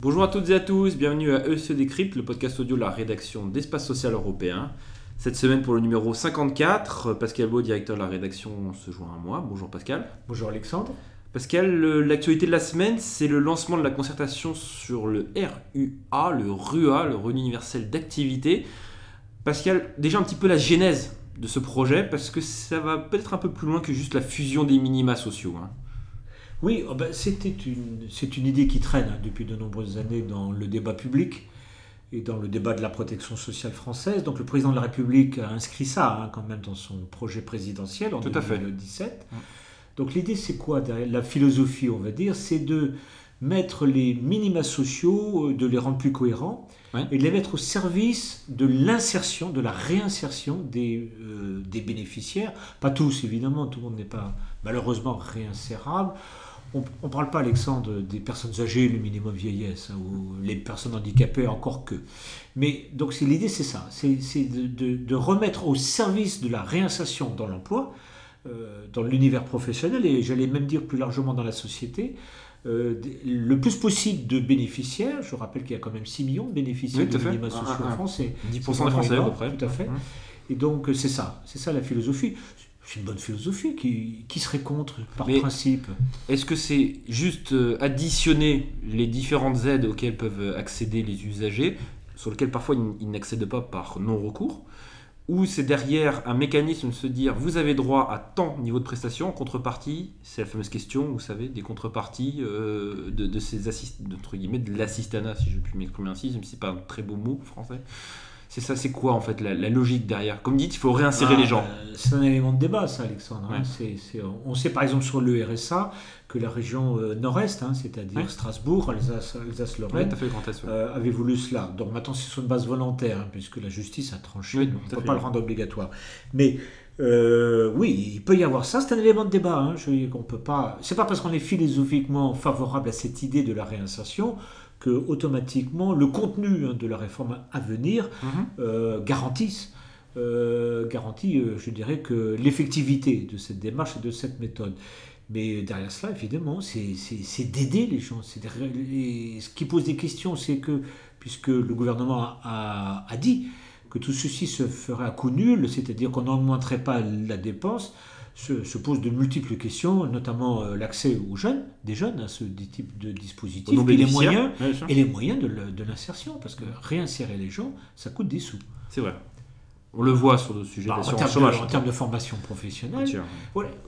Bonjour à toutes et à tous, bienvenue à EC Décrypte, le podcast audio de la rédaction d'Espace Social Européen. Cette semaine pour le numéro 54, Pascal Beau, directeur de la rédaction, se joint à moi. Bonjour Pascal. Bonjour Alexandre. Pascal, l'actualité de la semaine, c'est le lancement de la concertation sur le RUA, le RUA, le Revenu Universel d'Activité. Pascal, déjà un petit peu la genèse de ce projet, parce que ça va peut-être un peu plus loin que juste la fusion des minima sociaux. Hein. Oui, oh ben, c'était une, c'est une idée qui traîne hein, depuis de nombreuses années dans le débat public et dans le débat de la protection sociale française. Donc le président de la République a inscrit ça hein, quand même dans son projet présidentiel en Tout 2017. Donc l'idée c'est quoi La philosophie, on va dire, c'est de mettre les minima sociaux, euh, de les rendre plus cohérents et de les mettre au service de l'insertion, de la réinsertion des, euh, des bénéficiaires. Pas tous évidemment, tout le monde n'est pas malheureusement réinsérable on ne parle pas, Alexandre, des personnes âgées, le minimum vieillesse, hein, ou les personnes handicapées, encore que. Mais donc l'idée, c'est ça, c'est de, remettre au service de la réinsertion dans l'emploi, euh, dans l'univers professionnel, et j'allais même dire plus largement dans la société, le plus possible de bénéficiaires. Je rappelle qu'il y a quand même 6 millions de bénéficiaires de minima sociaux en France. 10% des Français à peu près. Tout à fait. Et donc c'est ça, c'est ça la philosophie. C'est une bonne philosophie. Qui, qui serait contre, par principe Est-ce que c'est juste euh, additionner les différentes aides auxquelles peuvent accéder les usagers, sur lesquelles parfois ils n'accèdent pas par non-recours ou c'est derrière un mécanisme de se dire vous avez droit à tant niveau de prestation en contrepartie, c'est la fameuse question, vous savez, des contreparties euh, de, de, ces assist, entre guillemets, de l'assistanat, si je puis m'exprimer ainsi, même si c'est pas un très beau mot français. C'est ça, c'est quoi en fait la, logique derrière? Comme dit, il faut réinsérer ah, les gens. Euh, c'est un élément de débat, ça, Alexandre. Hein. on sait par exemple sur le RSA que la région euh, nord-est, hein, c'est-à-dire Strasbourg, Alsace-Lorraine, euh, avait voulu cela. Donc maintenant, c'est sur une base volontaire, hein, puisque la justice a tranché, donc on ne peut pas le rendre obligatoire. Mais oui, il peut y avoir ça, c'est un élément de débat. Hein. Je, on peut pas. C'est pas parce qu'on est philosophiquement favorable à cette idée de la réinsertion que automatiquement le contenu hein, de la réforme à venir mhm. euh, garantisse, euh, garantit, euh, je dirais, que l'effectivité de cette démarche et de cette méthode. Mais derrière cela, évidemment, c'est d'aider les gens. ce qui pose des questions, c'est que, puisque le gouvernement a, a, dit que tout ceci se ferait à coût nul, c'est-à-dire qu'on n'augmenterait pas la dépense, se, posent de multiples questions, notamment euh, l'accès aux jeunes, des jeunes à ce type de dispositif, et les, moyens, et les moyens de l'insertion, parce que réinsérer les gens, ça coûte des sous. C'est vrai. On le voit sur le sujet bah, en, termes de, en termes de formation professionnelle.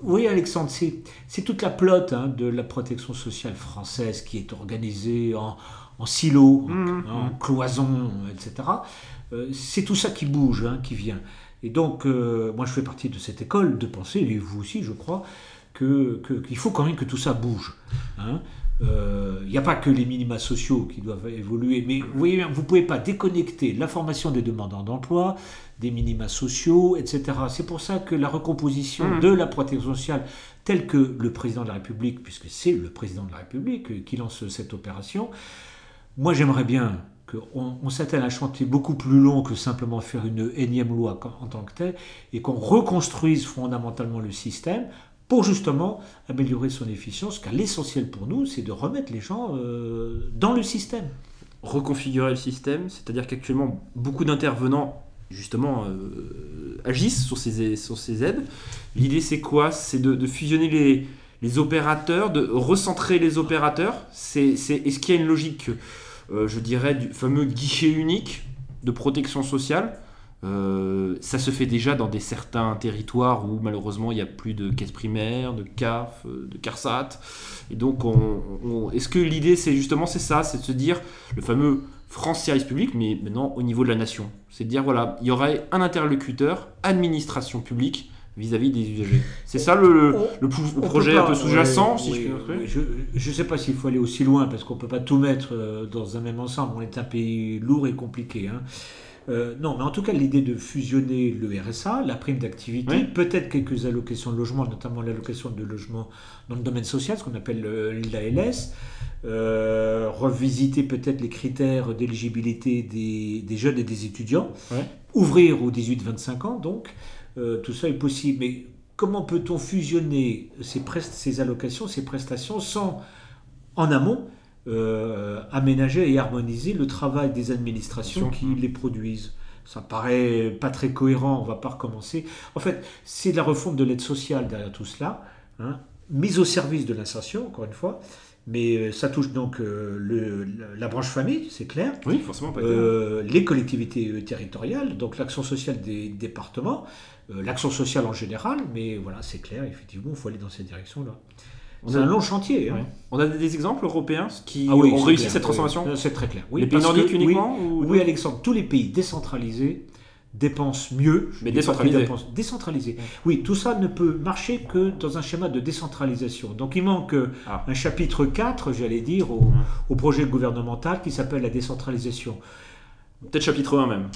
Oui, Alexandre, c'est toute la plotte hein, de la protection sociale française qui est organisée en, en silos, en, mmh, mmh. cloisons, etc. Euh, c'est tout ça qui bouge, hein, qui vient. Et donc, euh, moi, je fais partie de cette école de pensée, et vous aussi, je crois, qu'il que, faut quand même que tout ça bouge. Hein. Euh, il n'y a pas que les minima sociaux qui doivent évoluer, mais vous voyez vous ne pouvez pas déconnecter la formation des demandeurs d'emploi, des minima sociaux, etc. C'est pour ça que la recomposition mmh. de la protection sociale, telle que le président de la République, puisque c'est le président de la République qui lance cette opération, moi j'aimerais bien qu'on on, s'attelle à un chantier beaucoup plus long que simplement faire une énième loi en tant que telle, et qu'on reconstruise fondamentalement le système pour justement améliorer son efficience, car l'essentiel pour nous, c'est de remettre les gens euh, dans le système. Reconfigurer le système, c'est-à-dire qu'actuellement, beaucoup d'intervenants justement euh, agissent sur ces, aides. L'idée c'est quoi? C'est de, fusionner les, opérateurs, de recentrer les opérateurs? C'est, est-ce qu'il y a une logique? Je dirais, du fameux guichet unique de protection sociale. Euh, ça se fait déjà dans des certains territoires où malheureusement il n'y a plus de caisse primaire, de CAF, euh, de CARSAT. Et donc, est-ce que l'idée c'est justement c'est ça, c'est de se dire le fameux France Service Public, mais maintenant au niveau de la nation. C'est de dire voilà, il y aurait un interlocuteur, administration publique, vis-à-vis des usagers. C'est ça le, le, projet un peu sous-jacent Je ne sais pas s'il faut aller aussi loin parce qu'on ne peut pas tout mettre euh, dans un même ensemble. On est un pays lourd et compliqué. Hein. Euh, non, mais en tout cas, l'idée de fusionner le RSA, la prime d'activité, peut-être quelques allocations de logement, notamment l'allocation de logement dans le domaine social, ce qu'on appelle l'ALS, euh, revisiter peut-être les critères d'éligibilité des, des, jeunes et des étudiants, ouvrir aux 18-25 ans, donc, euh, tout ça est possible. Mais comment peut-on fusionner ces, ces, allocations, ces prestations sans, en amont, euh, aménager et harmoniser le travail des administrations qui les produisent? Ça paraît pas très cohérent, on va pas recommencer. En fait, c'est la refonte de l'aide sociale derrière tout cela, hein, mise au service de l'insertion, encore une fois, mais euh, ça touche donc euh, le, la branche famille, c'est clair. Oui, forcément. Pas euh, les collectivités territoriales, donc l'action sociale des départements, l'action sociale en général, mais voilà, c'est clair, effectivement, il faut aller dans cette direction-là. C'est un long chantier. Hein. On a des exemples européens qui ah ont réussi cette transformation C'est très clair. les pays nordiques uniquement oui, Alexandre, tous les pays décentralisés dépensent mieux. Mais décentralisés. Décentralisés. Oui, tout ça ne peut marcher que dans un schéma de décentralisation. Donc il manque ah. un chapitre 4, j'allais dire, au, au projet gouvernemental qui s'appelle la décentralisation. Peut-être chapitre 1 même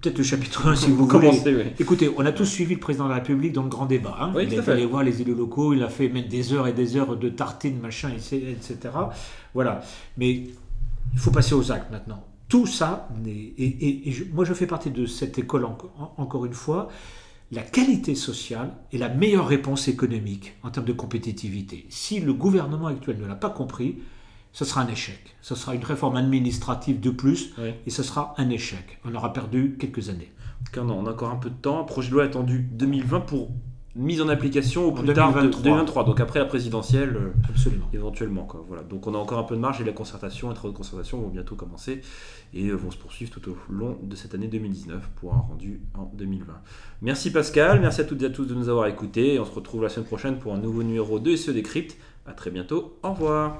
peut-être le chapitre 1 si vous voulez. Écoutez, on a tous suivi le président de la République dans le grand débat. Hein. il a allé voir les élus locaux, il a fait mettre des heures et des heures de tartines, machin, etc. Voilà. Mais il faut passer aux actes maintenant. Tout ça, et, et, moi je fais partie de cette école encore une fois, la qualité sociale est la meilleure réponse économique en termes de compétitivité. Si le gouvernement actuel ne l'a pas compris, ce sera un échec. Ce sera une réforme administrative de plus et ce sera un échec. On aura perdu quelques années. on a encore un peu de temps. projet de loi attendu 2020 pour mise en application au plus tard 2023. Donc après la présidentielle, euh, Absolument. éventuellement. Quoi. Voilà. Donc on a encore un peu de marge et la concertation, les travaux de concertation vont bientôt commencer et vont se poursuivre tout au long de cette année 2019 pour un rendu en 2020. Merci Pascal, merci à toutes et à tous de nous avoir écoutés. On se retrouve la semaine prochaine pour un nouveau numéro de SE Décrypte. A très bientôt, au revoir.